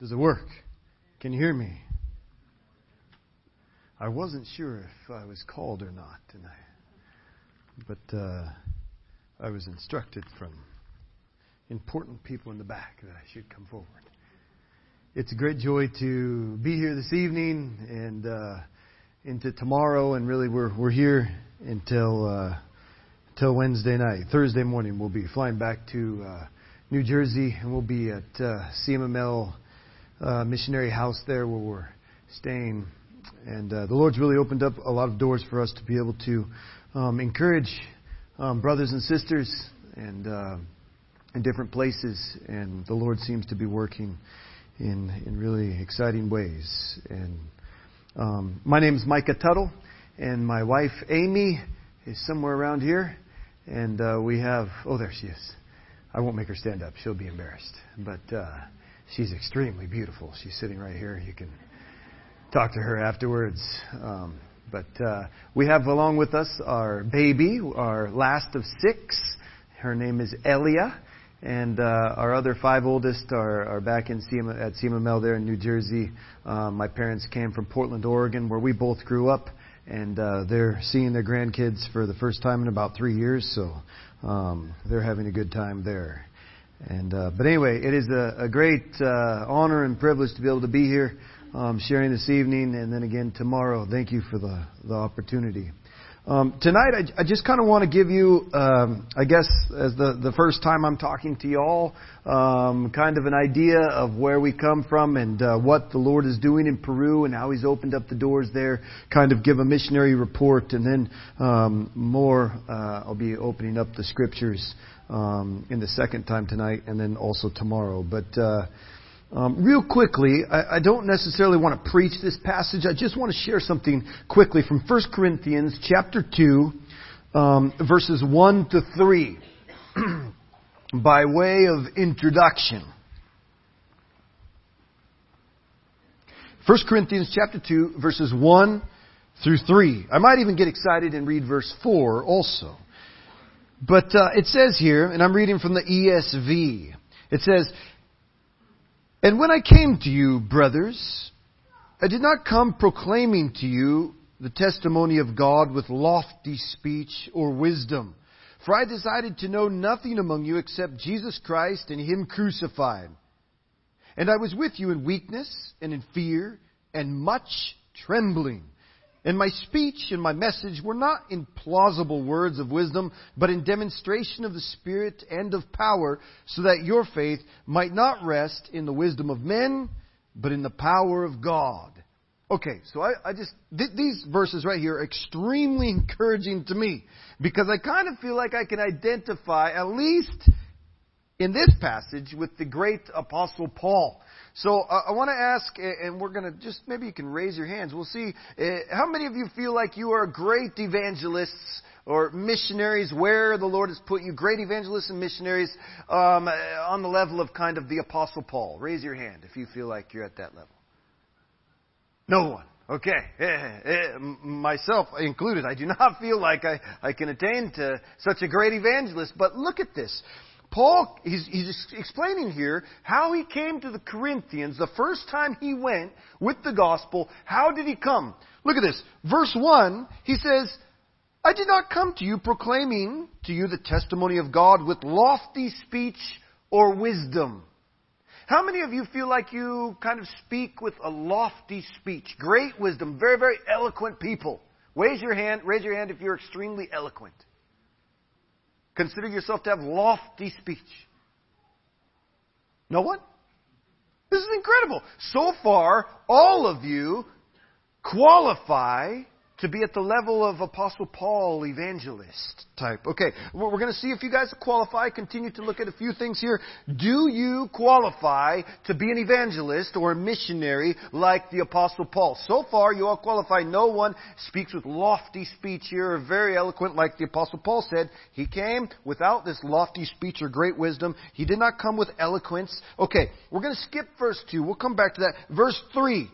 Does it work? Can you hear me? I wasn't sure if I was called or not tonight, but uh, I was instructed from important people in the back that I should come forward. It's a great joy to be here this evening and uh, into tomorrow, and really we're we're here until uh, until Wednesday night. Thursday morning we'll be flying back to uh, New Jersey, and we'll be at uh, CMML uh, missionary house there where we're staying. And uh, the Lord's really opened up a lot of doors for us to be able to um, encourage um, brothers and sisters and uh, in different places. And the Lord seems to be working in in really exciting ways. And um, my name is Micah Tuttle, and my wife Amy is somewhere around here. And uh, we have oh there she is. I won't make her stand up; she'll be embarrassed. But uh, She's extremely beautiful. She's sitting right here. You can talk to her afterwards. Um, but uh, we have along with us our baby, our last of six. Her name is Elia. And uh, our other five oldest are, are back in CM, at CMML there in New Jersey. Um, my parents came from Portland, Oregon, where we both grew up. And uh, they're seeing their grandkids for the first time in about three years. So um, they're having a good time there. And uh, but anyway, it is a, a great uh, honor and privilege to be able to be here, um, sharing this evening, and then again tomorrow. Thank you for the the opportunity. Um, tonight, I, I just kind of want to give you, um, I guess, as the the first time I'm talking to you all, um, kind of an idea of where we come from and uh, what the Lord is doing in Peru and how He's opened up the doors there. Kind of give a missionary report, and then um, more. Uh, I'll be opening up the scriptures um, in the second time tonight and then also tomorrow. But uh, um, real quickly, I, I, don't necessarily want to preach this passage. I just want to share something quickly from 1 Corinthians chapter 2, um, verses 1 to 3, by way of introduction. 1 Corinthians chapter 2, verses 1 through 3. I might even get excited and read verse 4 also. But uh, it says here, and I'm reading from the ESV, it says, And when I came to you, brothers, I did not come proclaiming to you the testimony of God with lofty speech or wisdom. For I decided to know nothing among you except Jesus Christ and Him crucified. And I was with you in weakness and in fear and much trembling. And my speech and my message were not in plausible words of wisdom, but in demonstration of the Spirit and of power, so that your faith might not rest in the wisdom of men, but in the power of God. Okay, so I, I just, th- these verses right here are extremely encouraging to me, because I kind of feel like I can identify, at least in this passage, with the great Apostle Paul. So uh, I want to ask, and we're going to just maybe you can raise your hands. We'll see uh, how many of you feel like you are great evangelists or missionaries where the Lord has put you, great evangelists and missionaries um, uh, on the level of kind of the Apostle Paul. Raise your hand if you feel like you're at that level. No one. Okay, eh, myself included, I do not feel like I, I can attain to such a great evangelist. But look at this. Paul, he's, he's, explaining here how he came to the Corinthians the first time he went with the gospel. How did he come? Look at this. Verse 1, he says, I did not come to you proclaiming to you the testimony of God with lofty speech or wisdom. How many of you feel like you kind of speak with a lofty speech, great wisdom, very, very eloquent people? Raise your hand, raise your hand if you're extremely eloquent. Consider yourself to have lofty speech. No one? This is incredible. So far, all of you qualify to be at the level of Apostle Paul, evangelist type. Okay, we're going to see if you guys qualify. Continue to look at a few things here. Do you qualify to be an evangelist or a missionary like the Apostle Paul? So far, you all qualify. No one speaks with lofty speech here, or very eloquent like the Apostle Paul said. He came without this lofty speech or great wisdom. He did not come with eloquence. Okay, we're going to skip verse 2. We'll come back to that. Verse 3.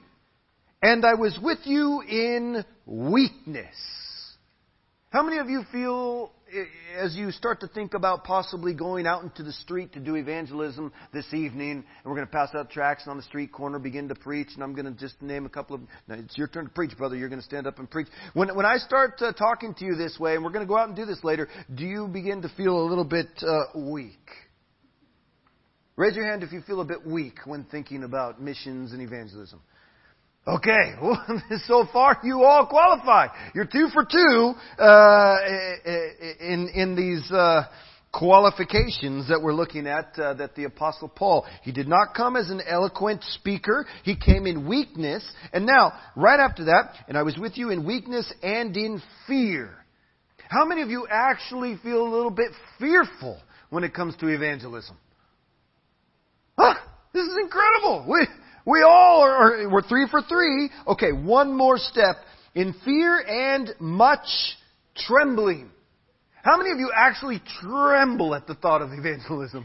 And I was with you in weakness. How many of you feel as you start to think about possibly going out into the street to do evangelism this evening, and we're going to pass out tracts on the street corner, begin to preach, and I'm going to just name a couple of. No, it's your turn to preach, brother. You're going to stand up and preach. When when I start uh, talking to you this way, and we're going to go out and do this later, do you begin to feel a little bit uh, weak? Raise your hand if you feel a bit weak when thinking about missions and evangelism. Okay, well, so far you all qualify. You're two for two uh, in in these uh, qualifications that we're looking at. Uh, that the Apostle Paul he did not come as an eloquent speaker. He came in weakness, and now right after that, and I was with you in weakness and in fear. How many of you actually feel a little bit fearful when it comes to evangelism? Huh, this is incredible. We all are, we're three for three. Okay, one more step. In fear and much trembling. How many of you actually tremble at the thought of evangelism?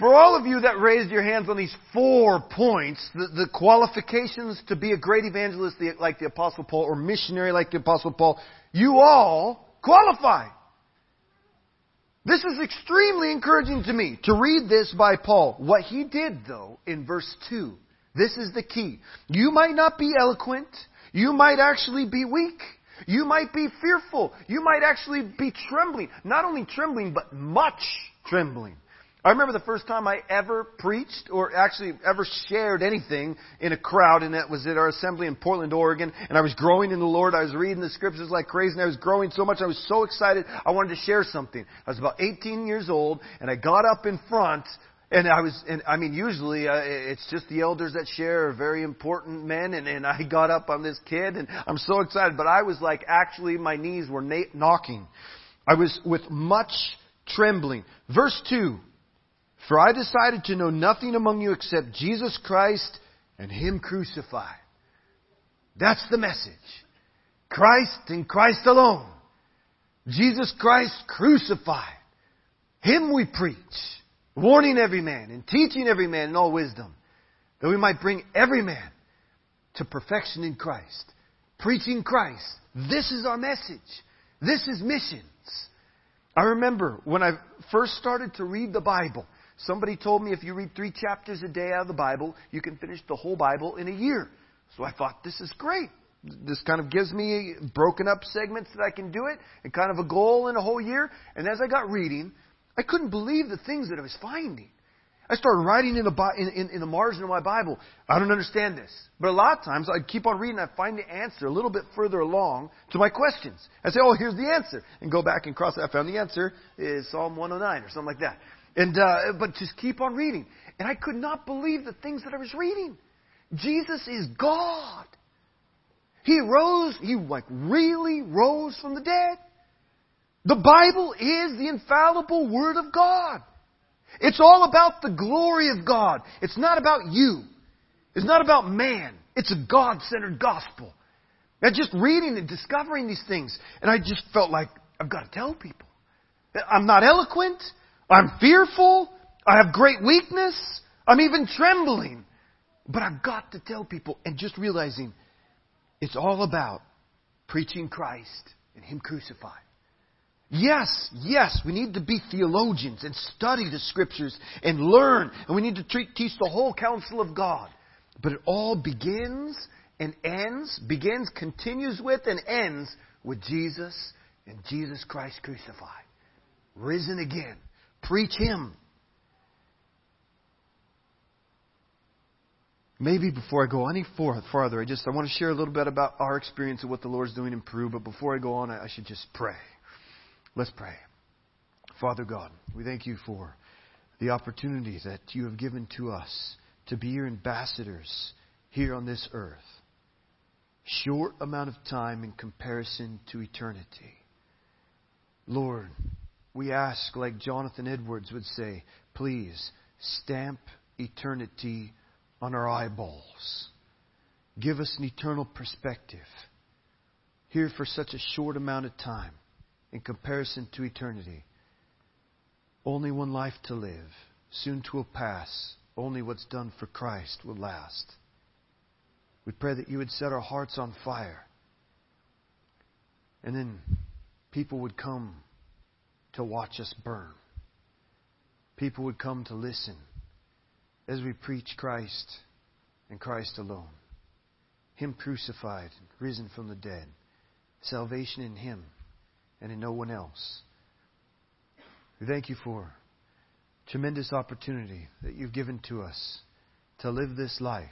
For all of you that raised your hands on these four points, the, the qualifications to be a great evangelist like the Apostle Paul or missionary like the Apostle Paul, you all qualify. This is extremely encouraging to me to read this by Paul. What he did, though, in verse 2, this is the key. You might not be eloquent. You might actually be weak. You might be fearful. You might actually be trembling. Not only trembling, but much trembling. I remember the first time I ever preached or actually ever shared anything in a crowd, and that was at our assembly in Portland, Oregon. And I was growing in the Lord. I was reading the scriptures like crazy, and I was growing so much. I was so excited. I wanted to share something. I was about 18 years old, and I got up in front. And I was, and I mean, usually uh, it's just the elders that share, are very important men, and, and I got up on this kid, and I'm so excited. But I was like, actually, my knees were na- knocking. I was with much trembling. Verse 2. For I decided to know nothing among you except Jesus Christ and Him crucified. That's the message. Christ and Christ alone. Jesus Christ crucified. Him we preach, warning every man and teaching every man in all wisdom, that we might bring every man to perfection in Christ. Preaching Christ. This is our message. This is missions. I remember when I first started to read the Bible, Somebody told me if you read three chapters a day out of the Bible, you can finish the whole Bible in a year. So I thought, this is great. This kind of gives me broken up segments that I can do it, and kind of a goal in a whole year. And as I got reading, I couldn't believe the things that I was finding. I started writing in the, in, in, in the margin of my Bible. I don't understand this. But a lot of times I'd keep on reading, I'd find the answer a little bit further along to my questions. I'd say, oh, here's the answer. And go back and cross it. I found the answer is Psalm 109 or something like that. And, uh, but just keep on reading. And I could not believe the things that I was reading. Jesus is God. He rose, he like really rose from the dead. The Bible is the infallible Word of God. It's all about the glory of God. It's not about you. It's not about man. It's a God-centered gospel. And just reading and discovering these things. And I just felt like, I've got to tell people. I'm not eloquent. I'm fearful. I have great weakness. I'm even trembling. But I've got to tell people and just realizing it's all about preaching Christ and Him crucified. Yes, yes, we need to be theologians and study the scriptures and learn, and we need to treat, teach the whole counsel of God. But it all begins and ends, begins, continues with, and ends with Jesus and Jesus Christ crucified, risen again. Preach Him. Maybe before I go any farther, I just I want to share a little bit about our experience of what the Lord's doing in Peru. But before I go on, I should just pray. Let's pray. Father God, we thank you for the opportunity that you have given to us to be your ambassadors here on this earth. Short amount of time in comparison to eternity. Lord, we ask, like Jonathan Edwards would say, please stamp eternity on our eyeballs. Give us an eternal perspective. Here for such a short amount of time in comparison to eternity. Only one life to live. Soon twill pass. Only what's done for Christ will last. We pray that you would set our hearts on fire. And then people would come to watch us burn. People would come to listen as we preach Christ and Christ alone. Him crucified, risen from the dead. Salvation in Him and in no one else. We thank you for tremendous opportunity that you've given to us to live this life,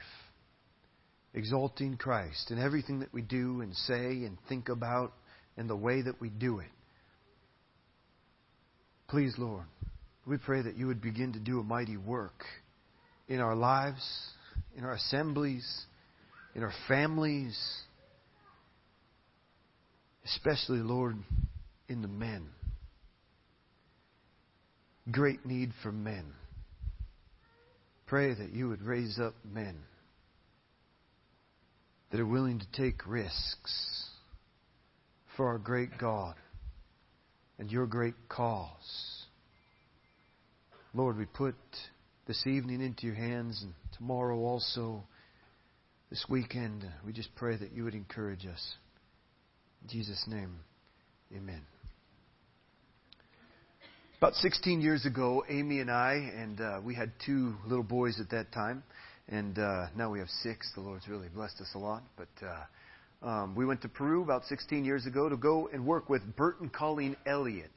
exalting Christ in everything that we do and say and think about and the way that we do it. Please, Lord, we pray that you would begin to do a mighty work in our lives, in our assemblies, in our families, especially, Lord, in the men great need for men. Pray that you would raise up men that are willing to take risks for our great God and your great cause. Lord, we put this evening into your hands and tomorrow also, this weekend. We just pray that you would encourage us. In Jesus' name, amen. About 16 years ago, Amy and I, and uh, we had two little boys at that time, and uh, now we have six. The Lord's really blessed us a lot. But uh, um, we went to Peru about 16 years ago to go and work with Bert and Colleen Elliot.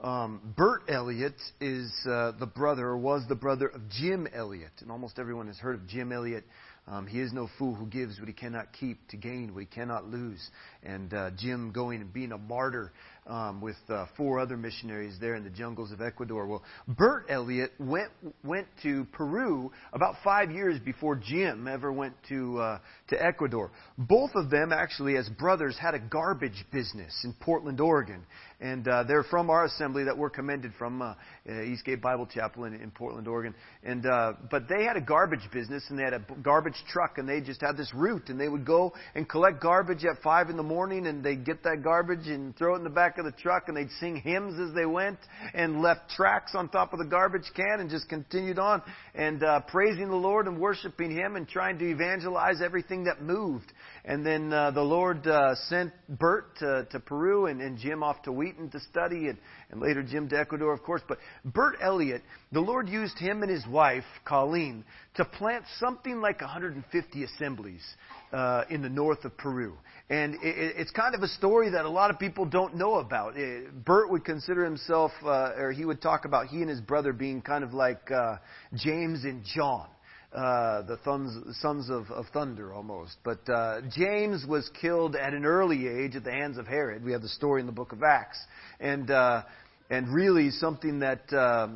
Um, Bert Elliot is uh, the brother, or was the brother of Jim Elliot, and almost everyone has heard of Jim Elliot. Um, he is no fool who gives what he cannot keep to gain what he cannot lose. And uh, Jim going and being a martyr um, with uh, four other missionaries there in the jungles of Ecuador. Well, Bert Elliot went went to Peru about five years before Jim ever went to uh, to Ecuador. Both of them actually, as brothers, had a garbage business in Portland, Oregon, and uh, they're from our assembly that we're commended from uh, Eastgate Bible Chapel in, in Portland, Oregon. And uh, but they had a garbage business and they had a garbage truck and they just had this route and they would go and collect garbage at five in the morning and they'd get that garbage and throw it in the back of the truck and they'd sing hymns as they went and left tracks on top of the garbage can and just continued on and uh, praising the Lord and worshiping Him and trying to evangelize everything that moved. And then uh, the Lord uh, sent Bert to, to Peru and, and Jim off to Wheaton to study and, and later Jim to of course. But Bert Elliot, the Lord used him and his wife, Colleen, to plant something like 150 assemblies uh, in the north of Peru. And it, it's kind of a story that a lot of people don't know about. It, Bert would consider himself, uh, or he would talk about he and his brother being kind of like uh, James and John. Uh, the thuns, sons of, of thunder almost. But uh, James was killed at an early age at the hands of Herod. We have the story in the book of Acts. And uh, and really something that uh,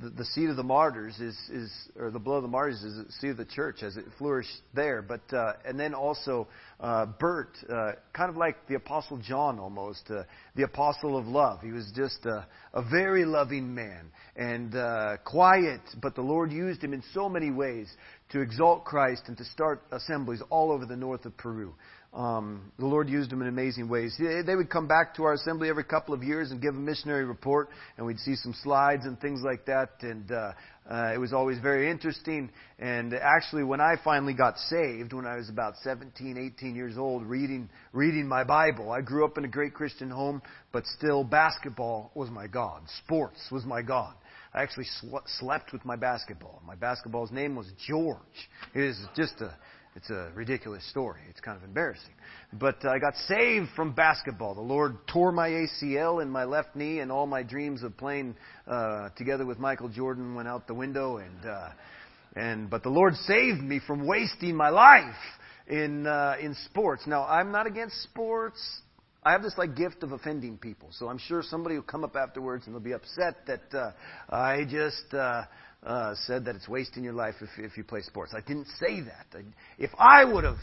the, seed of the martyrs is, is, or the blood of the martyrs is the seed of the church as it flourished there. But uh, and then also uh, Bert, uh, kind of like the apostle John almost, uh, the apostle of love. He was just a, a very loving man and uh, quiet, but the Lord used him in so many ways to exalt Christ and to start assemblies all over the north of Peru. Um, the Lord used them in amazing ways. They would come back to our assembly every couple of years and give a missionary report, and we'd see some slides and things like that. And uh, uh, it was always very interesting. And actually, when I finally got saved, when I was about 17, 18 years old, reading reading my Bible, I grew up in a great Christian home, but still, basketball was my God. Sports was my God. I actually slept with my basketball. My basketball's name was George. It is just a it's a ridiculous story. It's kind of embarrassing. But uh, I got saved from basketball. The Lord tore my ACL in my left knee, and all my dreams of playing uh, together with Michael Jordan went out the window. And uh, and but the Lord saved me from wasting my life in uh, in sports. Now I'm not against sports. I have this like gift of offending people, so I'm sure somebody will come up afterwards and they'll be upset that uh, I just uh, uh, said that it's wasting your life if, if you play sports. I didn't say that. I, if I would have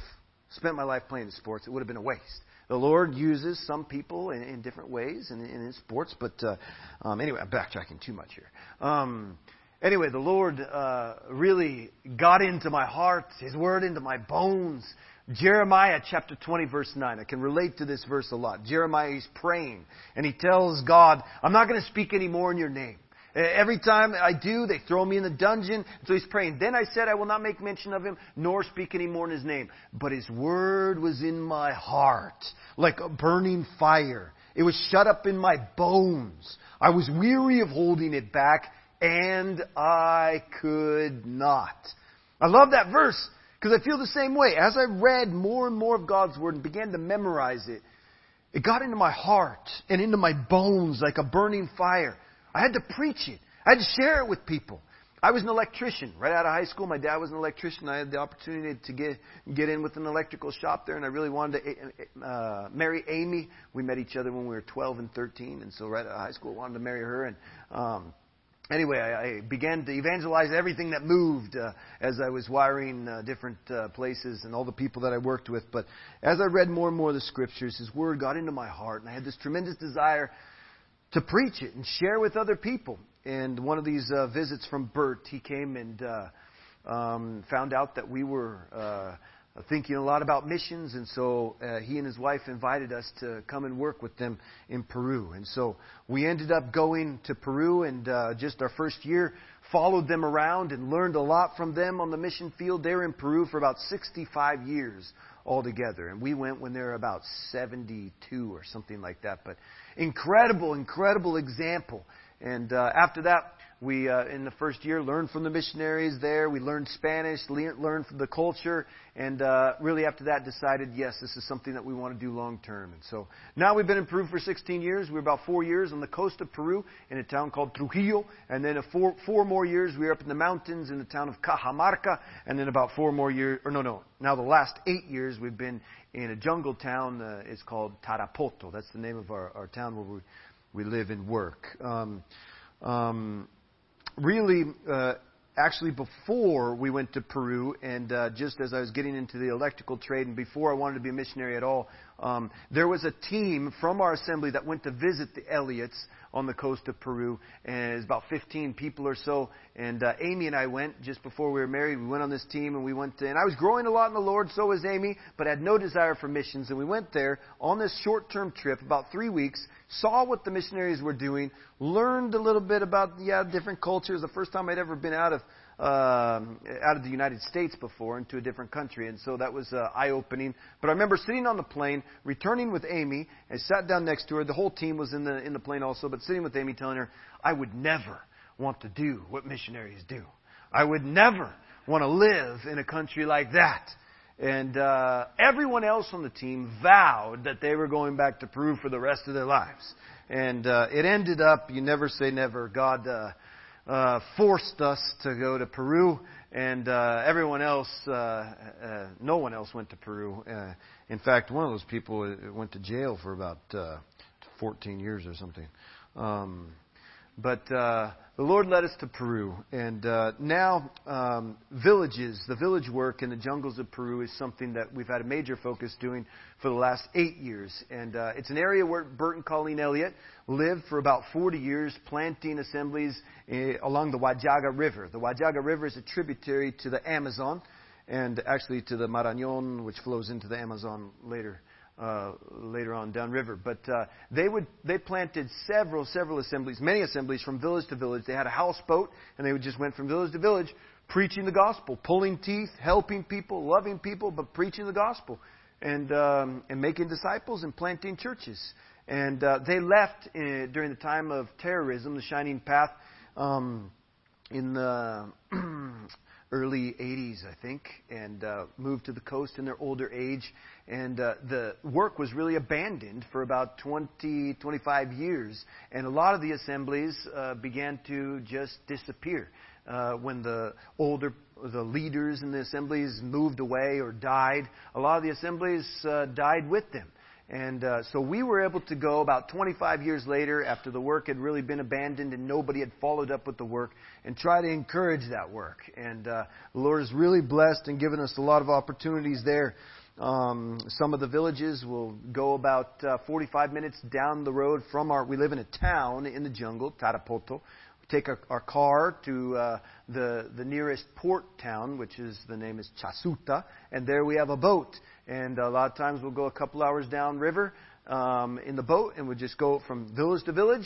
spent my life playing sports, it would have been a waste. The Lord uses some people in, in different ways in, in sports, but uh, um, anyway, I'm backtracking too much here. Um, anyway, the Lord uh, really got into my heart, His Word into my bones. Jeremiah chapter 20 verse 9. I can relate to this verse a lot. Jeremiah is praying and he tells God, I'm not going to speak anymore in your name. Every time I do, they throw me in the dungeon. So he's praying. Then I said, I will not make mention of him, nor speak any more in his name. But his word was in my heart, like a burning fire It was shut up in my bones. I was weary of holding it back, and I could not. I love that verse because I feel the same way. As I read more and more of God's Word and began to memorize it, it got into my heart and into my bones like a burning fire. I had to preach it. I had to share it with people. I was an electrician right out of high school. My dad was an electrician. I had the opportunity to get get in with an electrical shop there, and I really wanted to uh, marry Amy. We met each other when we were 12 and 13, and so right out of high school, I wanted to marry her. And um, anyway, I, I began to evangelize everything that moved uh, as I was wiring uh, different uh, places and all the people that I worked with. But as I read more and more of the scriptures, His Word got into my heart, and I had this tremendous desire to preach it and share with other people. And one of these uh, visits from Bert, he came and uh, um, found out that we were uh, thinking a lot about missions, and so uh, he and his wife invited us to come and work with them in Peru. And so we ended up going to Peru, and uh, just our first year, followed them around and learned a lot from them on the mission field. They were in Peru for about 65 years altogether, and we went when they were about 72 or something like that. But incredible, incredible example and uh, after that, we, uh, in the first year, learned from the missionaries there. We learned Spanish, learned from the culture, and uh, really after that decided, yes, this is something that we want to do long term. And so now we've been in Peru for 16 years. We are about four years on the coast of Peru in a town called Trujillo, and then four, four more years we were up in the mountains in the town of Cajamarca, and then about four more years, or no, no, now the last eight years we've been in a jungle town. Uh, it's called Tarapoto. That's the name of our, our town where we we live and work. Um, um, really, uh, actually, before we went to Peru, and uh, just as I was getting into the electrical trade, and before I wanted to be a missionary at all, um, there was a team from our assembly that went to visit the Elliots on the coast of Peru, and it was about 15 people or so. And uh, Amy and I went just before we were married. We went on this team, and we went to, and I was growing a lot in the Lord, so was Amy, but had no desire for missions. And we went there on this short-term trip, about three weeks, saw what the missionaries were doing, learned a little bit about yeah different cultures. The first time I'd ever been out of um, out of the United States before into a different country, and so that was uh, eye-opening. But I remember sitting on the plane, returning with Amy, and sat down next to her. The whole team was in the in the plane also, but sitting with Amy, telling her, "I would never want to do what missionaries do. I would never want to live in a country like that." And uh, everyone else on the team vowed that they were going back to Peru for the rest of their lives. And uh, it ended up, you never say never. God uh, uh, forced us to go to Peru, and uh, everyone else, uh, uh, no one else went to Peru. Uh, in fact, one of those people uh, went to jail for about uh, 14 years or something. Um, but uh, the Lord led us to Peru, and uh, now um, villages, the village work in the jungles of Peru is something that we've had a major focus doing for the last eight years. And uh, it's an area where Bert and Colleen Elliot lived for about 40 years, planting assemblies uh, along the Huallaga River. The Huallaga River is a tributary to the Amazon, and actually to the Marañón, which flows into the Amazon later uh, later on downriver. But uh, they would they planted several several assemblies, many assemblies from village to village. They had a houseboat, and they would just went from village to village, preaching the gospel, pulling teeth, helping people, loving people, but preaching the gospel, and um, and making disciples and planting churches. And uh, they left in, uh, during the time of terrorism, the Shining Path, um, in the early 80s, I think, and uh, moved to the coast in their older age. And uh, the work was really abandoned for about 20, 25 years. And a lot of the assemblies uh, began to just disappear. Uh, when the older the leaders in the assemblies moved away or died, a lot of the assemblies uh, died with them. And uh, so we were able to go about 25 years later, after the work had really been abandoned and nobody had followed up with the work, and try to encourage that work. And uh, the Lord has really blessed and given us a lot of opportunities there. Um, some of the villages will go about uh, 45 minutes down the road from our. We live in a town in the jungle, Tarapoto. We take our, our car to uh, the the nearest port town, which is the name is Chazuta, and there we have a boat and a lot of times we'll go a couple hours downriver um, in the boat, and we'll just go from village to village,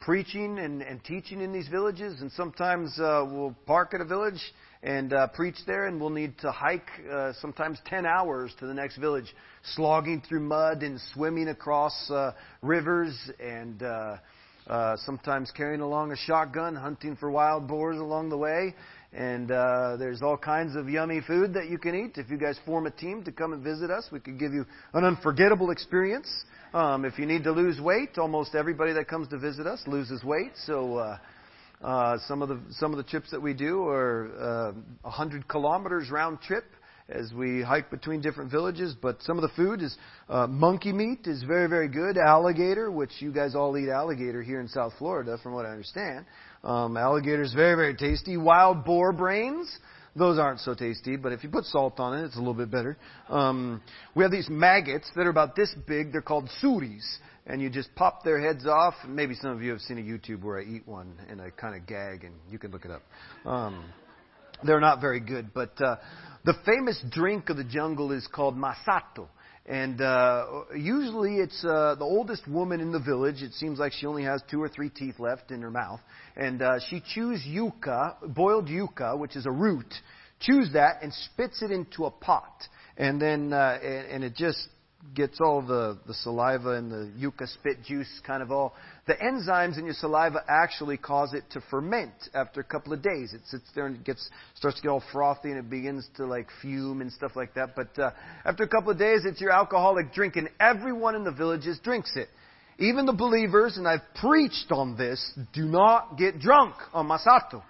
preaching and, and teaching in these villages. And sometimes uh, we'll park at a village and uh, preach there, and we'll need to hike uh, sometimes 10 hours to the next village, slogging through mud and swimming across uh, rivers and uh, uh, sometimes carrying along a shotgun, hunting for wild boars along the way. And uh, there's all kinds of yummy food that you can eat. If you guys form a team to come and visit us, we could give you an unforgettable experience. Um, if you need to lose weight, almost everybody that comes to visit us loses weight. So uh, uh, some of the some of the trips that we do are uh, 100 kilometers round trip as we hike between different villages. But some of the food is uh, monkey meat is very very good. Alligator, which you guys all eat alligator here in South Florida, from what I understand. Um, alligator is very very tasty. Wild boar brains. Those aren't so tasty, but if you put salt on it, it's a little bit better. Um, we have these maggots that are about this big. They're called suris and you just pop their heads off. Maybe some of you have seen a YouTube where I eat one and I kind of gag, and you can look it up. Um, they're not very good, but uh, the famous drink of the jungle is called masato. And uh, usually it's uh, the oldest woman in the village. It seems like she only has two or three teeth left in her mouth. And uh, she chews yucca, boiled yucca, which is a root, chews that and spits it into a pot. And then, uh, and, and it just gets all the, the saliva and the yucca spit juice kind of all. The enzymes in your saliva actually cause it to ferment after a couple of days. It sits there and it gets starts to get all frothy and it begins to like fume and stuff like that. But uh, after a couple of days, it's your alcoholic drink, and everyone in the villages drinks it. Even the believers, and I've preached on this, do not get drunk on masato.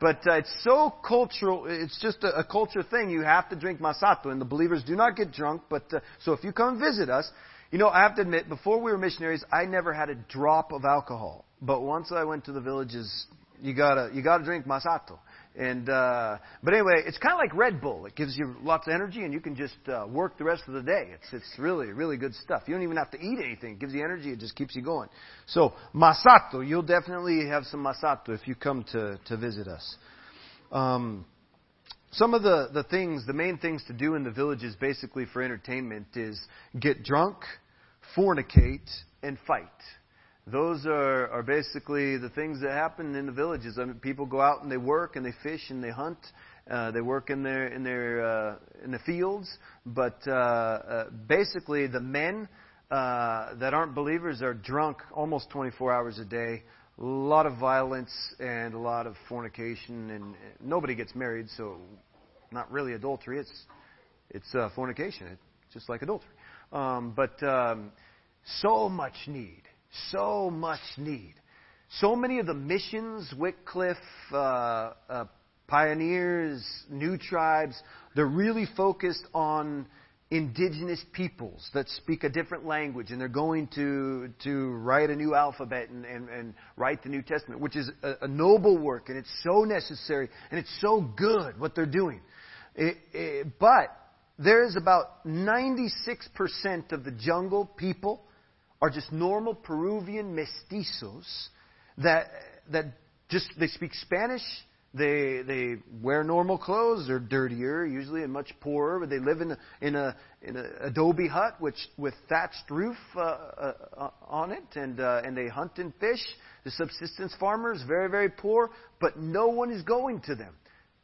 But uh, it's so cultural. It's just a, a, culture thing. You have to drink masato, and the believers do not get drunk. But uh, so if you come visit us, you know I have to admit, before we were missionaries, I never had a drop of alcohol. But once I went to the villages, you gotta you gotta drink masato. And uh, but anyway, it's kind of like Red Bull. It gives you lots of energy, and you can just uh, work the rest of the day. It's it's really really good stuff. You don't even have to eat anything. It gives you energy. It just keeps you going. So masato, you'll definitely have some masato if you come to to visit us. Um, some of the the things, the main things to do in the villages, basically for entertainment, is get drunk, fornicate, and fight. Those are, are basically the things that happen in the villages. I mean, people go out and they work and they fish and they hunt. Uh, they work in their in their uh, in the fields, but uh, uh, basically the men uh, that aren't believers are drunk almost 24 hours a day. A lot of violence and a lot of fornication, and nobody gets married, so not really adultery. It's it's uh, fornication. It's just like adultery. Um, but um, so much need so much need. So many of the missions, Wycliffe, uh, uh, pioneers, new tribes, they're really focused on indigenous peoples that speak a different language, and they're going to to write a new alphabet and, and, and write the New Testament, which is a, a, noble work, and it's so necessary, and it's so good what they're doing. It, it, but there is about 96% of the jungle people are just normal Peruvian mestizos that that just they speak Spanish. They they wear normal clothes. They're dirtier, usually, and much poorer. But they live in a, in a in a adobe hut, which with thatched roof uh, uh, uh, on it, and uh, and they hunt and fish. The subsistence farmers, very very poor, but no one is going to them.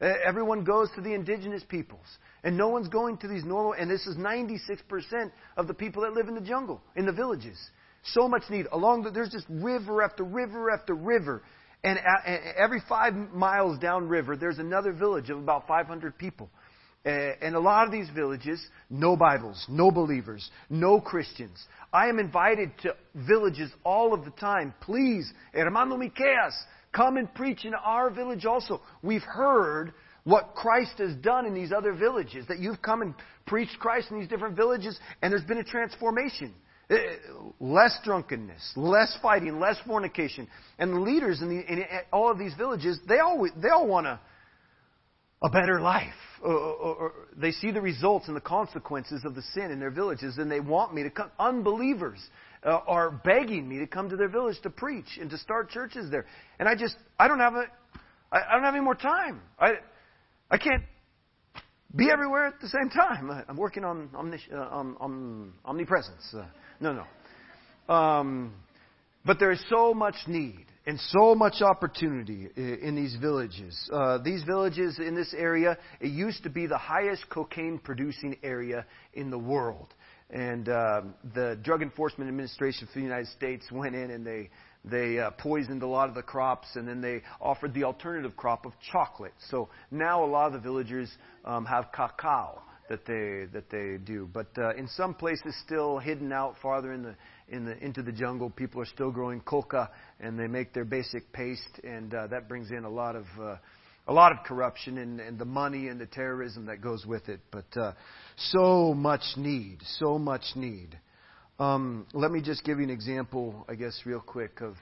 Everyone goes to the indigenous peoples. And no one's going to these normal, and this is 96% of the people that live in the jungle, in the villages. So much need. Along the, there's just river after river after river. And every five miles downriver, there's another village of about 500 people. And a lot of these villages, no Bibles, no believers, no Christians. I am invited to villages all of the time. Please, hermano Miqueas, come and preach in our village also. We've heard what Christ has done in these other villages, that you've come and preached Christ in these different villages, and there's been a transformation. Eh, less drunkenness, less fighting, less fornication. And the leaders in, the, in all of these villages, they all, they all want a, a better life. Or, or, or they see the results and the consequences of the sin in their villages, and they want me to come. Unbelievers uh, are begging me to come to their village to preach and to start churches there. And I just, I don't have a, I, I don't have any more time. I, I can't be everywhere at the same time. I'm working on, omnis- uh, on, on omnipresence. Uh, no, no. Um, but there is so much need. And so much opportunity in these villages. Uh, these villages in this area, it used to be the highest cocaine producing area in the world. And uh, the Drug Enforcement Administration for the United States went in and they they uh, poisoned a lot of the crops, and then they offered the alternative crop of chocolate. So now a lot of the villagers um, have cacao that they that they do. But uh, in some places, still hidden out farther in the in the into the jungle, people are still growing coca, and they make their basic paste, and uh, that brings in a lot of uh, a lot of corruption and, and the money and the terrorism that goes with it. But uh, so much need, so much need. Um, let me just give you an example, I guess, real quick of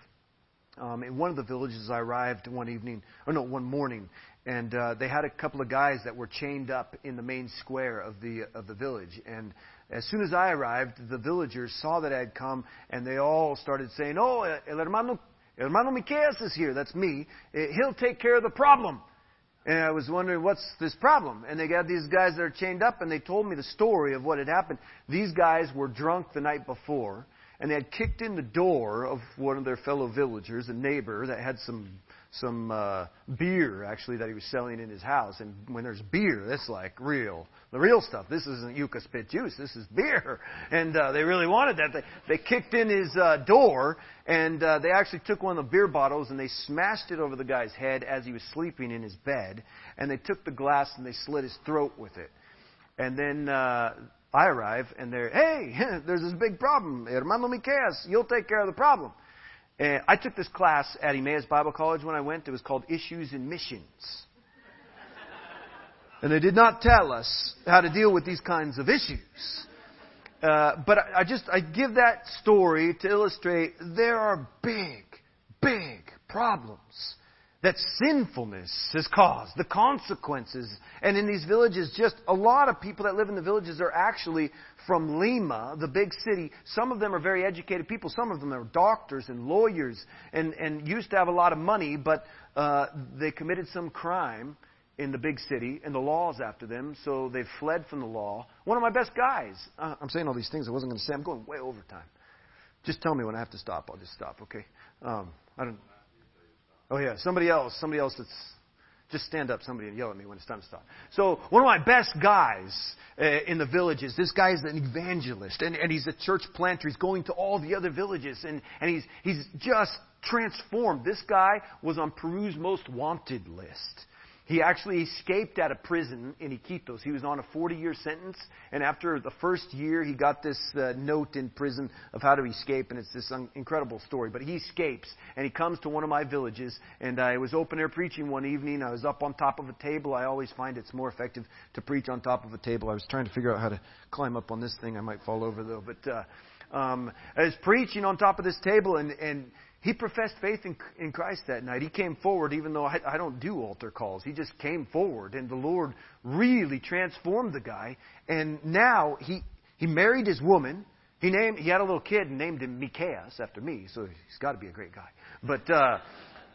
um, in one of the villages I arrived one evening, or no, one morning, and uh, they had a couple of guys that were chained up in the main square of the of the village. And as soon as I arrived, the villagers saw that I had come, and they all started saying, "Oh, el hermano, hermano Miqueas is here. That's me. Eh, he'll take care of the problem." And I was wondering, what's this problem? And they got these guys that are chained up, and they told me the story of what had happened. These guys were drunk the night before, and they had kicked in the door of one of their fellow villagers, a neighbor that had some some uh, beer actually that he was selling in his house. And when there's beer, that's like real, the real stuff. This isn't yucca spit juice. This is beer. And uh, they really wanted that. They, they kicked in his uh, door and uh, they actually took one of the beer bottles and they smashed it over the guy's head as he was sleeping in his bed. And they took the glass and they slit his throat with it. And then uh, I arrive and they're, hey, there's this big problem. Hermano Miqueas, you'll take care of the problem. And I took this class at Emmaus Bible College when I went. It was called Issues in Missions. and they did not tell us how to deal with these kinds of issues. Uh, but I, I just I give that story to illustrate there are big, big problems that sinfulness has caused, the consequences. And in these villages, just a lot of people that live in the villages are actually from Lima, the big city. Some of them are very educated people. Some of them are doctors and lawyers and, and used to have a lot of money, but uh, they committed some crime in the big city, and the law's after them, so they've fled from the law. One of my best guys. Uh, I'm saying all these things I wasn't going to say. I'm going way over time. Just tell me when I have to stop. I'll just stop, okay? Um, I don't. Oh yeah, somebody else, somebody else that's just stand up, somebody, and yell at me when it's time to stop. So one of my best guys uh, in the villages, this guy is an evangelist, and, and he's a church planter. He's going to all the other villages, and, and he's he's just transformed. This guy was on Peru's most wanted list. He actually escaped out of prison in Iquitos. He was on a 40 year sentence, and after the first year, he got this uh, note in prison of how to escape, and it's this un- incredible story. But he escapes, and he comes to one of my villages, and I was open air preaching one evening. I was up on top of a table. I always find it's more effective to preach on top of a table. I was trying to figure out how to climb up on this thing. I might fall over, though. But uh, um, I was preaching on top of this table, and, and he professed faith in, in Christ that night. He came forward, even though I, I don't do altar calls. He just came forward, and the Lord really transformed the guy. And now he he married his woman. He named he had a little kid and named him Miqueas after me, so he's got to be a great guy. But uh,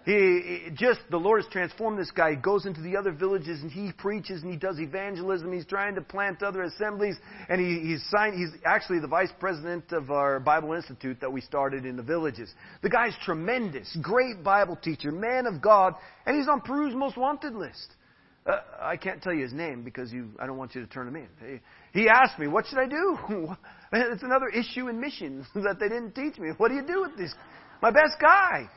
he just the Lord has transformed this guy. He goes into the other villages and he preaches and he does evangelism. He's trying to plant other assemblies and he, he's signed. He's actually the vice president of our Bible Institute that we started in the villages. The guy's tremendous, great Bible teacher, man of God, and he's on Peru's most wanted list. Uh, I can't tell you his name because you, I don't want you to turn him in. He, asked me, "What should I do?" it's another issue in missions that they didn't teach me. What do you do with this? My best guy.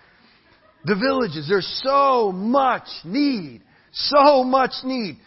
The villages, there's so much need. So much need.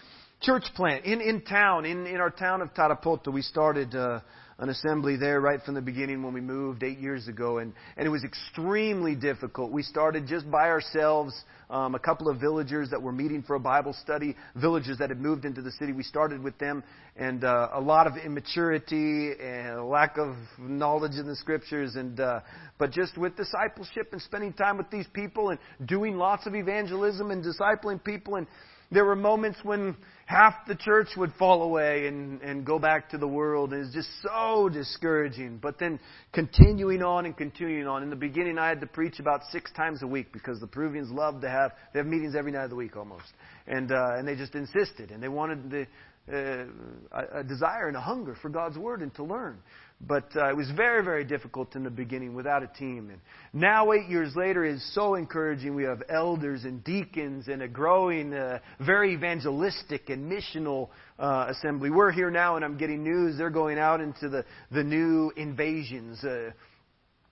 Church plant in, in town, in, in our town of Tarapoto, we started uh, an assembly there right from the beginning when we moved eight years ago, and, and it was extremely difficult. We started just by ourselves, um, a couple of villagers that were meeting for a Bible study, villagers that had moved into the city. We started with them, and uh, a lot of immaturity and lack of knowledge in the scriptures, and uh, but just with discipleship and spending time with these people and doing lots of evangelism and discipling people and there were moments when half the church would fall away and, and go back to the world, and it's just so discouraging. But then continuing on and continuing on. In the beginning, I had to preach about six times a week because the Peruvians love to have they have meetings every night of the week almost, and uh, and they just insisted and they wanted the uh, a desire and a hunger for God's Word and to learn. But uh, it was very, very difficult in the beginning without a team. And now, eight years later, is so encouraging. We have elders and deacons and a growing, uh, very evangelistic and missional uh, assembly. We're here now, and I'm getting news. They're going out into the, the new invasions. Uh,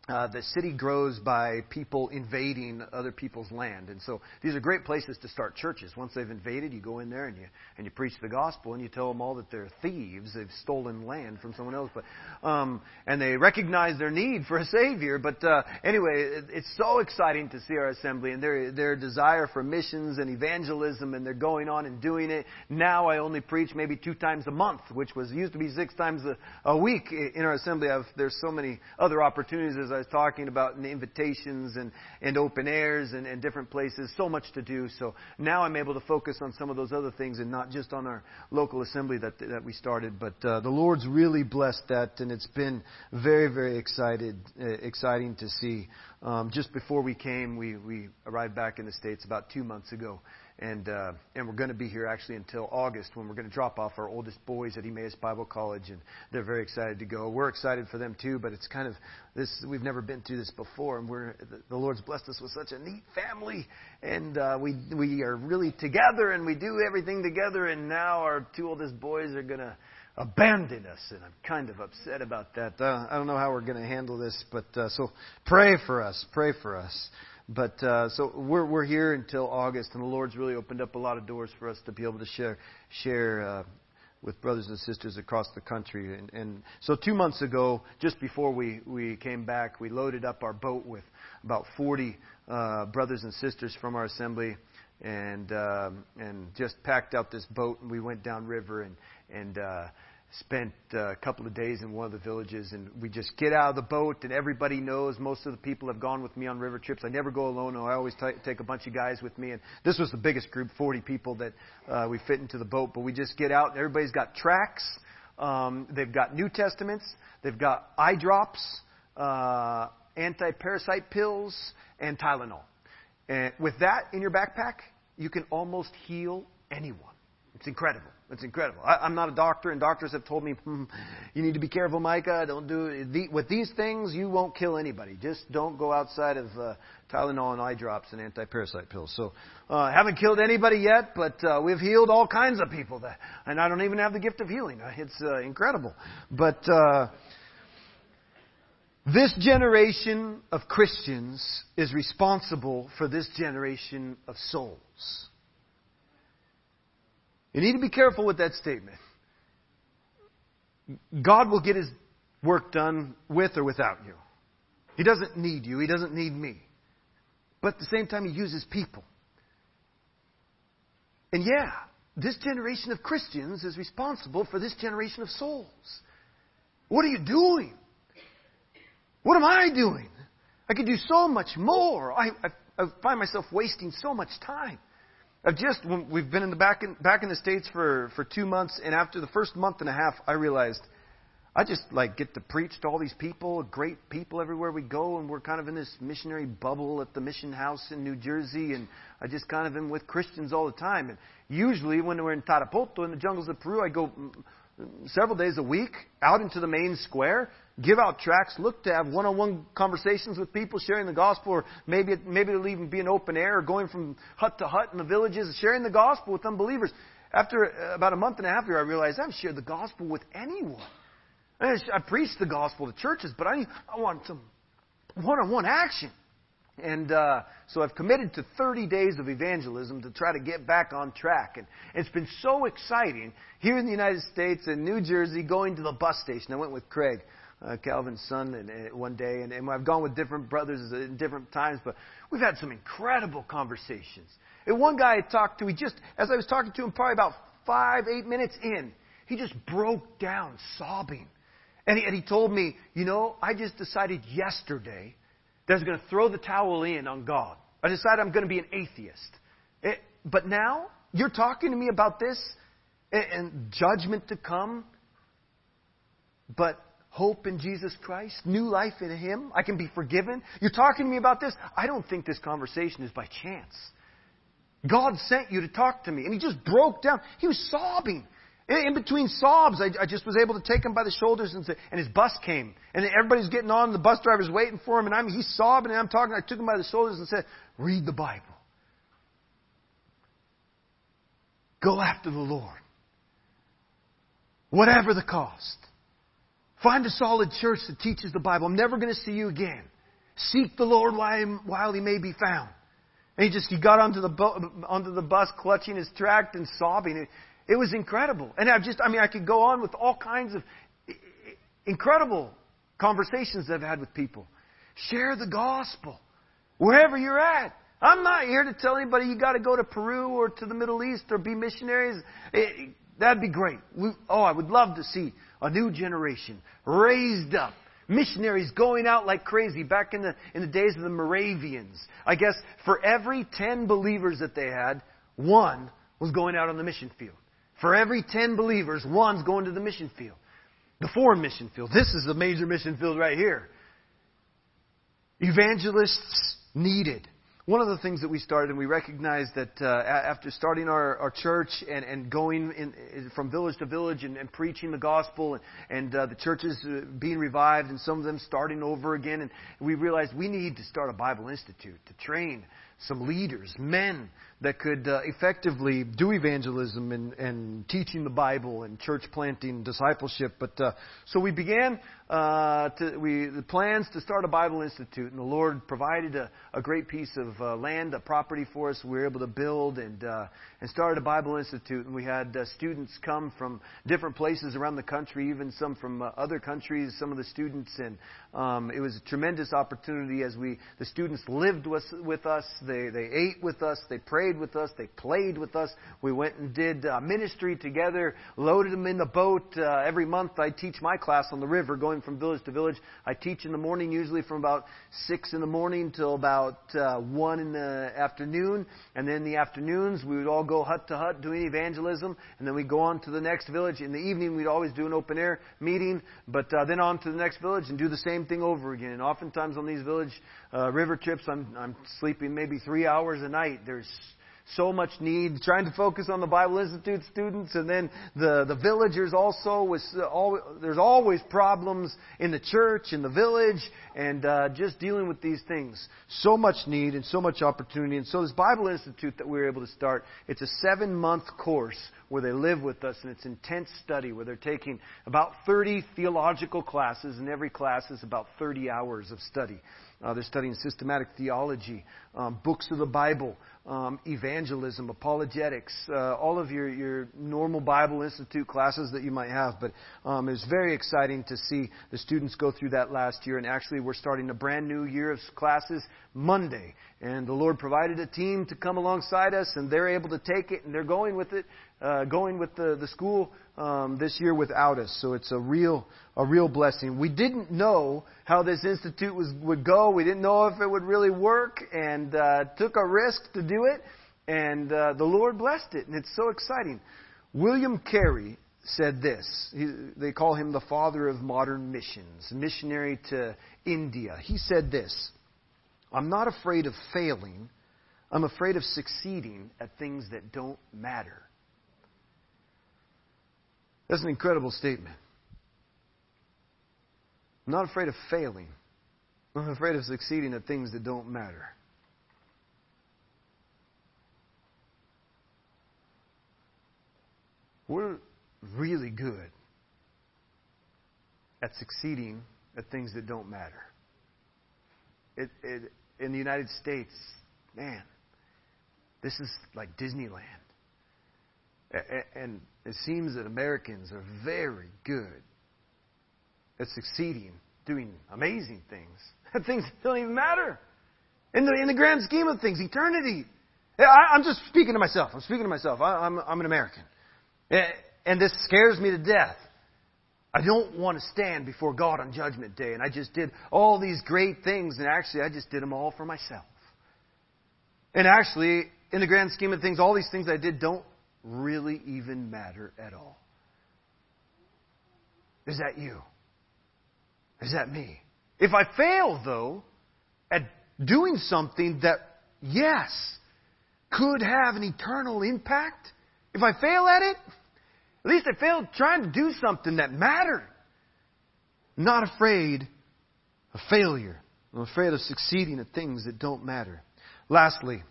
uh, the city grows by people invading other people's land, and so these are great places to start churches. Once they've invaded, you go in there and you and you preach the gospel, and you tell them all that they're thieves, they've stolen land from someone else, but um, and they recognize their need for a savior. But uh, anyway, it, it's so exciting to see our assembly and their their desire for missions and evangelism, and they're going on and doing it. Now I only preach maybe two times a month, which was used to be six times a, a week in our assembly. I've, there's so many other opportunities as I was talking about in invitations and, and open airs and, and different places. So much to do. So now I'm able to focus on some of those other things and not just on our local assembly that, that we started. But uh, the Lord's really blessed that, and it's been very, very excited, uh, exciting to see. Um, just before we came, we, we arrived back in the States about two months ago and uh, and we're going to be here actually until August when we're going to drop off our oldest boys at Emmaus Bible College, and they're very excited to go. We're excited for them too, but it's kind of this we've never been through this before, and we're the Lord's blessed us with such a neat family, and uh, we we are really together, and we do everything together, and now our two oldest boys are going to abandon us, and I'm kind of upset about that. Uh, I don't know how we're going to handle this, but uh, so pray for us, pray for us. But uh, so we're we're here until August, and the Lord's really opened up a lot of doors for us to be able to share share uh, with brothers and sisters across the country. And, and so two months ago, just before we we came back, we loaded up our boat with about 40 uh, brothers and sisters from our assembly, and um, and just packed out this boat, and we went down river and and. Uh, spent uh, a couple of days in one of the villages and we just get out of the boat and everybody knows most of the people have gone with me on river trips. I never go alone i always t- take a bunch of guys with me and this was the biggest group 40 people that uh, we fit into the boat but we just get out and everybody's got tracts um, they've got new testaments they've got eye drops uh, anti-parasite pills and tylenol. And with that in your backpack you can almost heal anyone. It's incredible it's incredible. I, I'm not a doctor, and doctors have told me, hmm, you need to be careful, Micah. Don't do. The, with these things, you won't kill anybody. Just don't go outside of uh, Tylenol and eye drops and anti-parasite pills. So, uh, haven't killed anybody yet, but uh, we've healed all kinds of people. That, and I don't even have the gift of healing. It's uh, incredible. But uh, this generation of Christians is responsible for this generation of souls. You need to be careful with that statement. God will get his work done with or without you. He doesn't need you, he doesn't need me. But at the same time, he uses people. And yeah, this generation of Christians is responsible for this generation of souls. What are you doing? What am I doing? I could do so much more. I, I, I find myself wasting so much time. I've just we've been in the back in, back in the states for for two months, and after the first month and a half, I realized I just like get to preach to all these people, great people everywhere we go, and we're kind of in this missionary bubble at the mission house in New Jersey, and I just kind of am with Christians all the time. And usually, when we're in Tarapoto in the jungles of Peru, I go mm, several days a week out into the main square, give out tracts, look to have one-on-one conversations with people, sharing the gospel, or maybe maybe it'll even be an open air, or going from hut to hut in the villages, sharing the gospel with unbelievers. After about a month and a half here, I realized I've shared the gospel with anyone. I, I preach the gospel to churches, but I I want some one-on-one action. And uh, so I've committed to 30 days of evangelism to try to get back on track. And it's been so exciting here in the United States and New Jersey going to the bus station. I went with Craig, uh, Calvin's son, and, and one day, and, and I've gone with different brothers at different times, but we've had some incredible conversations. And one guy I talked to, he just, as I was talking to him, probably about five, eight minutes in, he just broke down sobbing. And he, and he told me, you know, I just decided yesterday that I was going to throw the towel in on God. I decided I'm going to be an atheist. It, eh, but now, you're talking to me about this and, and judgment to come, but hope in Jesus Christ, new life in Him, I can be forgiven. You're talking to me about this. I don't think this conversation is by chance. God sent you to talk to me. And he just broke down. He was sobbing. In, between sobs, I, just was able to take him by the shoulders and say, and his bus came. And everybody's getting on, the bus driver's waiting for him, and I'm, he's sobbing, and I'm talking. I took him by the shoulders and said, read the Bible. Go after the Lord. Whatever the cost. Find a solid church that teaches the Bible. I'm never going to see you again. Seek the Lord while he may be found. And he just he got onto the bo- onto the bus, clutching his tract and sobbing. It, it was incredible. And I've just, I mean, I could go on with all kinds of incredible conversations I've had with people. Share the gospel wherever you're at. I'm not here to tell anybody you got to go to Peru or to the Middle East or be missionaries. It, that'd be great. We, oh, I would love to see a new generation raised up missionaries going out like crazy back in the, in the days of the Moravians. I guess for every 10 believers that they had, one was going out on the mission field. For every 10 believers, one's going to the mission field. The foreign mission field. This is the major mission field right here. Evangelists needed one of the things that we started, and we recognized that uh, after starting our, our church and, and going in, from village to village and, and preaching the gospel, and, and uh, the churches uh, being revived, and some of them starting over again, and we realized we need to start a Bible Institute to train some leaders, men that could uh, effectively do evangelism and, and teaching the Bible and church planting, discipleship. But uh, so we began uh, to, we the plans to start a Bible Institute, and the Lord provided a, a great piece of uh, land, a property for us. We were able to build and uh, and started a Bible Institute, and we had uh, students come from different places around the country, even some from other countries. Some of the students, and um, it was a tremendous opportunity as we the students lived with with us. They they ate with us. They prayed prayed with us. They played with us. We went and did uh, ministry together, loaded them in the boat. Uh, every month I teach my class on the river, going from village to village. I teach in the morning, usually from about 6 in the morning till about uh, 1 in the afternoon. And then in the afternoons, we would all go hut to hut doing evangelism. And then we'd go on to the next village. In the evening, we'd always do an open air meeting, but uh, then on to the next village and do the same thing over again. And oftentimes on these village uh, river trips, I'm, I'm sleeping maybe three hours a night. There's so much need, trying to focus on the Bible Institute students, and then the, the villagers also. Was, all, there's always problems in the church, in the village, and uh, just dealing with these things. So much need and so much opportunity. And so this Bible Institute that we were able to start, it's a seven month course where they live with us, and it's intense study where they're taking about 30 theological classes, and every class is about 30 hours of study. Uh, they're studying systematic theology, um, books of the Bible, um, evangelism, apologetics, uh, all of your, your normal Bible Institute classes that you might have. But um, it was very exciting to see the students go through that last year. And actually, we're starting a brand new year of classes Monday. And the Lord provided a team to come alongside us, and they're able to take it, and they're going with it, uh, going with the, the school um, this year without us. So it's a real, a real blessing. We didn't know how this institute was, would go. We didn't know if it would really work, and uh, took a risk to do it. And uh, the Lord blessed it, and it's so exciting. William Carey said this. He, they call him the father of modern missions, missionary to India. He said this I'm not afraid of failing. I'm afraid of succeeding at things that don't matter. That's an incredible statement. I'm not afraid of failing. I'm afraid of succeeding at things that don't matter. We're really good at succeeding at things that don't matter. It, it, in the United States, man, this is like Disneyland. And it seems that Americans are very good at succeeding, doing amazing things. things don't even matter. In the, in the grand scheme of things, eternity. I, am just speaking to myself. I'm speaking to myself. I, I'm, I'm an American. And this scares me to death. I don't want to stand before God on Judgment Day, and I just did all these great things, and actually, I just did them all for myself. And actually, in the grand scheme of things, all these things I did don't really even matter at all. Is that you? Is that me? If I fail, though, at doing something that, yes, could have an eternal impact, if I fail at it, At least I failed trying to do something that mattered. not afraid of failure. I'm afraid of succeeding at things that don't matter. Lastly,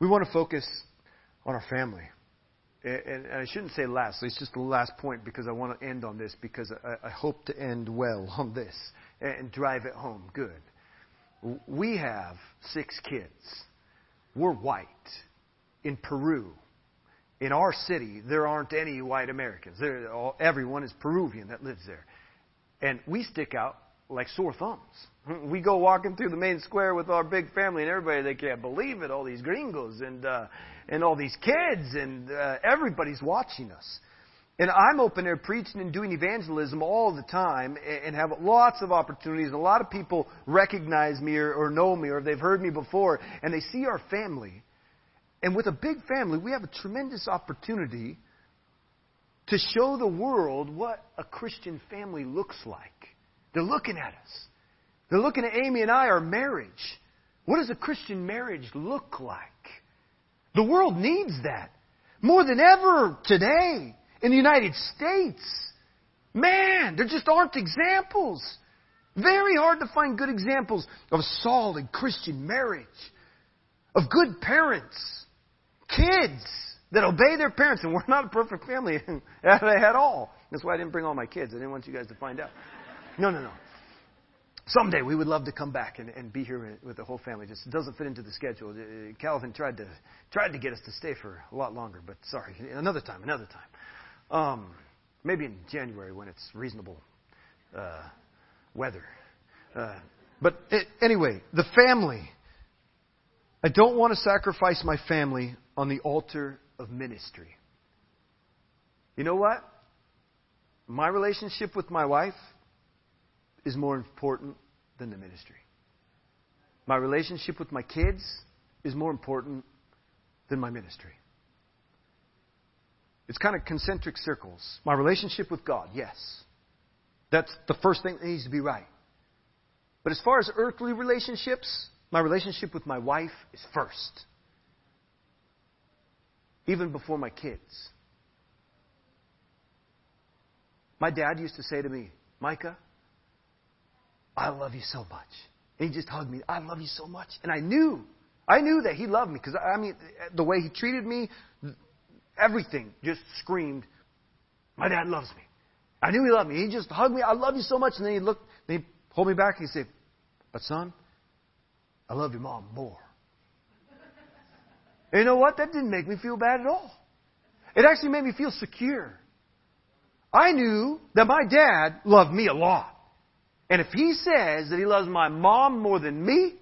we want to focus on our family. And I shouldn't say lastly, it's just the last point because I want to end on this because I hope to end well on this and drive it home good. We have six kids. We're white. In Peru, in our city, there aren't any white Americans. All, everyone is Peruvian that lives there. And we stick out like sore thumbs. We go walking through the main square with our big family, and everybody they can't believe it. All these gringos and uh, and all these kids, and uh, everybody's watching us. And I'm open there preaching and doing evangelism all the time, and have lots of opportunities. And a lot of people recognize me or, or know me, or they've heard me before, and they see our family. And with a big family, we have a tremendous opportunity to show the world what a Christian family looks like. They're looking at us. They're looking at Amy and I, our marriage. What does a Christian marriage look like? The world needs that. More than ever today in the United States. Man, there just aren't examples. Very hard to find good examples of solid Christian marriage, of good parents, kids that obey their parents. And we're not a perfect family at all. That's why I didn't bring all my kids. I didn't want you guys to find out. No, no, no. Someday we would love to come back and, and be here with the whole family. Just doesn't fit into the schedule. Uh, Calvin tried to tried to get us to stay for a lot longer, but sorry, another time, another time. Um, maybe in January when it's reasonable uh, weather. Uh, but it, anyway, the family. I don't want to sacrifice my family on the altar of ministry. You know what? My relationship with my wife is more important than the ministry. My relationship with my kids is more important than my ministry. It's kind of concentric circles. My relationship with God, yes. That's the first thing that needs to be right. But as far as earthly relationships, my relationship with my wife is first. Even before my kids. My dad used to say to me, Micah, I love you so much. And he just hugged me. I love you so much. And I knew, I knew that he loved me because, I mean, the way he treated me, everything just screamed, my dad loves me. I knew he loved me. He just hugged me. I love you so much. And then he looked, then he pulled me back and he said, but son, I love your mom more. And you know what? That didn't make me feel bad at all. It actually made me feel secure. I knew that my dad loved me a lot. And if he says that he loves my mom more than me,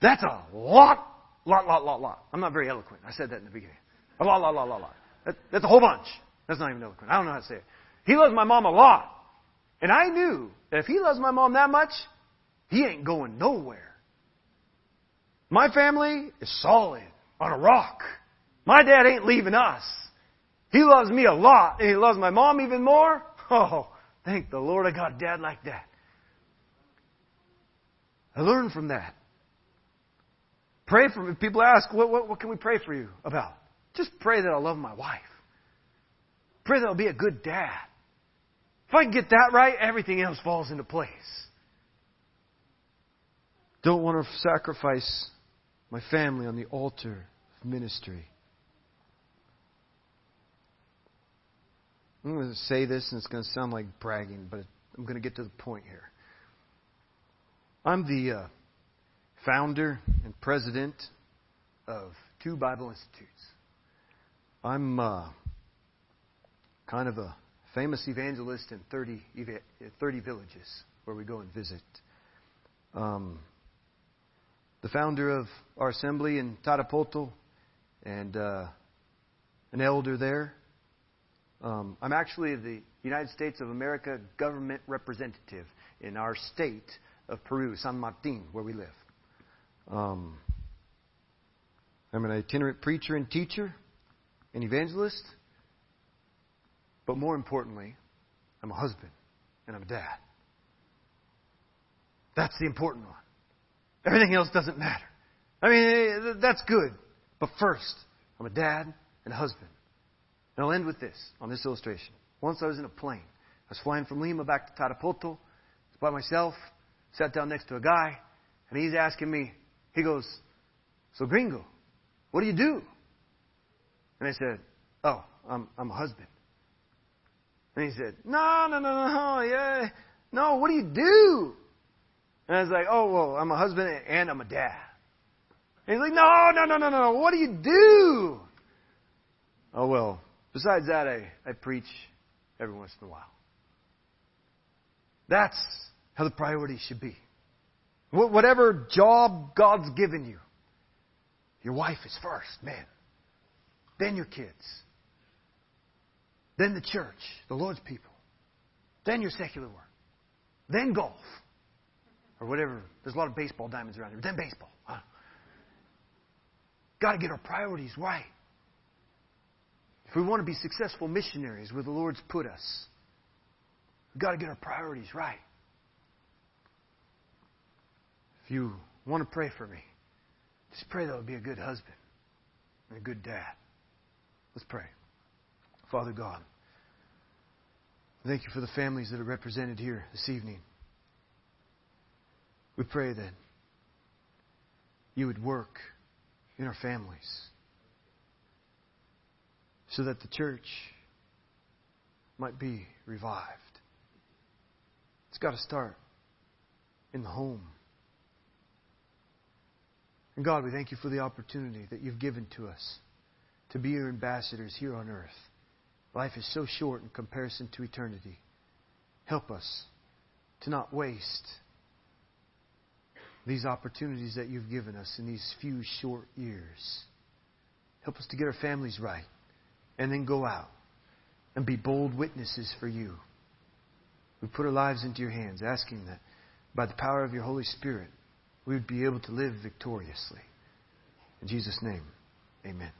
that's a lot, lot, lot, lot, lot. I'm not very eloquent. I said that in the beginning. A lot, lot, lot, lot, lot. That, that's a whole bunch. That's not even eloquent. I don't know how to say it. He loves my mom a lot. And I knew that if he loves my mom that much, he ain't going nowhere. My family is solid on a rock. My dad ain't leaving us. He loves me a lot, and he loves my mom even more. Oh, Thank the Lord I got a dad like that. I learned from that. Pray for me. People ask, what, what, what can we pray for you about? Just pray that I'll love my wife. Pray that I'll be a good dad. If I can get that right, everything else falls into place. Don't want to sacrifice my family on the altar of ministry. I'm going to say this, and it's going to sound like bragging, but I'm going to get to the point here. I'm the uh, founder and president of two Bible Institutes. I'm uh, kind of a famous evangelist in 30, 30 villages where we go and visit. Um, the founder of our assembly in Tarapoto and uh, an elder there. Um, I'm actually the United States of America government representative in our state of Peru, San Martin, where we live. Um, I'm an itinerant preacher and teacher, an evangelist, but more importantly, I'm a husband and I'm a dad. That's the important one. Everything else doesn't matter. I mean, that's good. But first, I'm a dad and a husband. And I'll end with this on this illustration. Once I was in a plane. I was flying from Lima back to Tarapoto. I was by myself, sat down next to a guy, and he's asking me, he goes, So, gringo, what do you do? And I said, Oh, I'm, I'm a husband. And he said, No, no, no, no, yeah. No, what do you do? And I was like, Oh, well, I'm a husband and I'm a dad. And he's like, No, no, no, no, no. What do you do? Oh, well, besides that, I, I preach every once in a while. That's how the priorities should be. Whatever job God's given you, your wife is first, man. Then your kids. Then the church, the Lord's people. Then your secular work. Then golf. Or whatever. There's a lot of baseball diamonds around here. Then baseball. Huh? Got to get our priorities right. If we want to be successful missionaries where the Lord's put us, we've got to get our priorities right. If you want to pray for me, just pray that I'll be a good husband and a good dad. Let's pray. Father God, thank you for the families that are represented here this evening. We pray that you would work in our families so that the church might be revived. It's got to start in the home. And God, we thank you for the opportunity that you've given to us to be your ambassadors here on earth. Life is so short in comparison to eternity. Help us to not waste these opportunities that you've given us in these few short years. Help us to get our families right and then go out and be bold witnesses for you. We put our lives into your hands, asking that by the power of your Holy Spirit, we would be able to live victoriously. In Jesus' name, amen.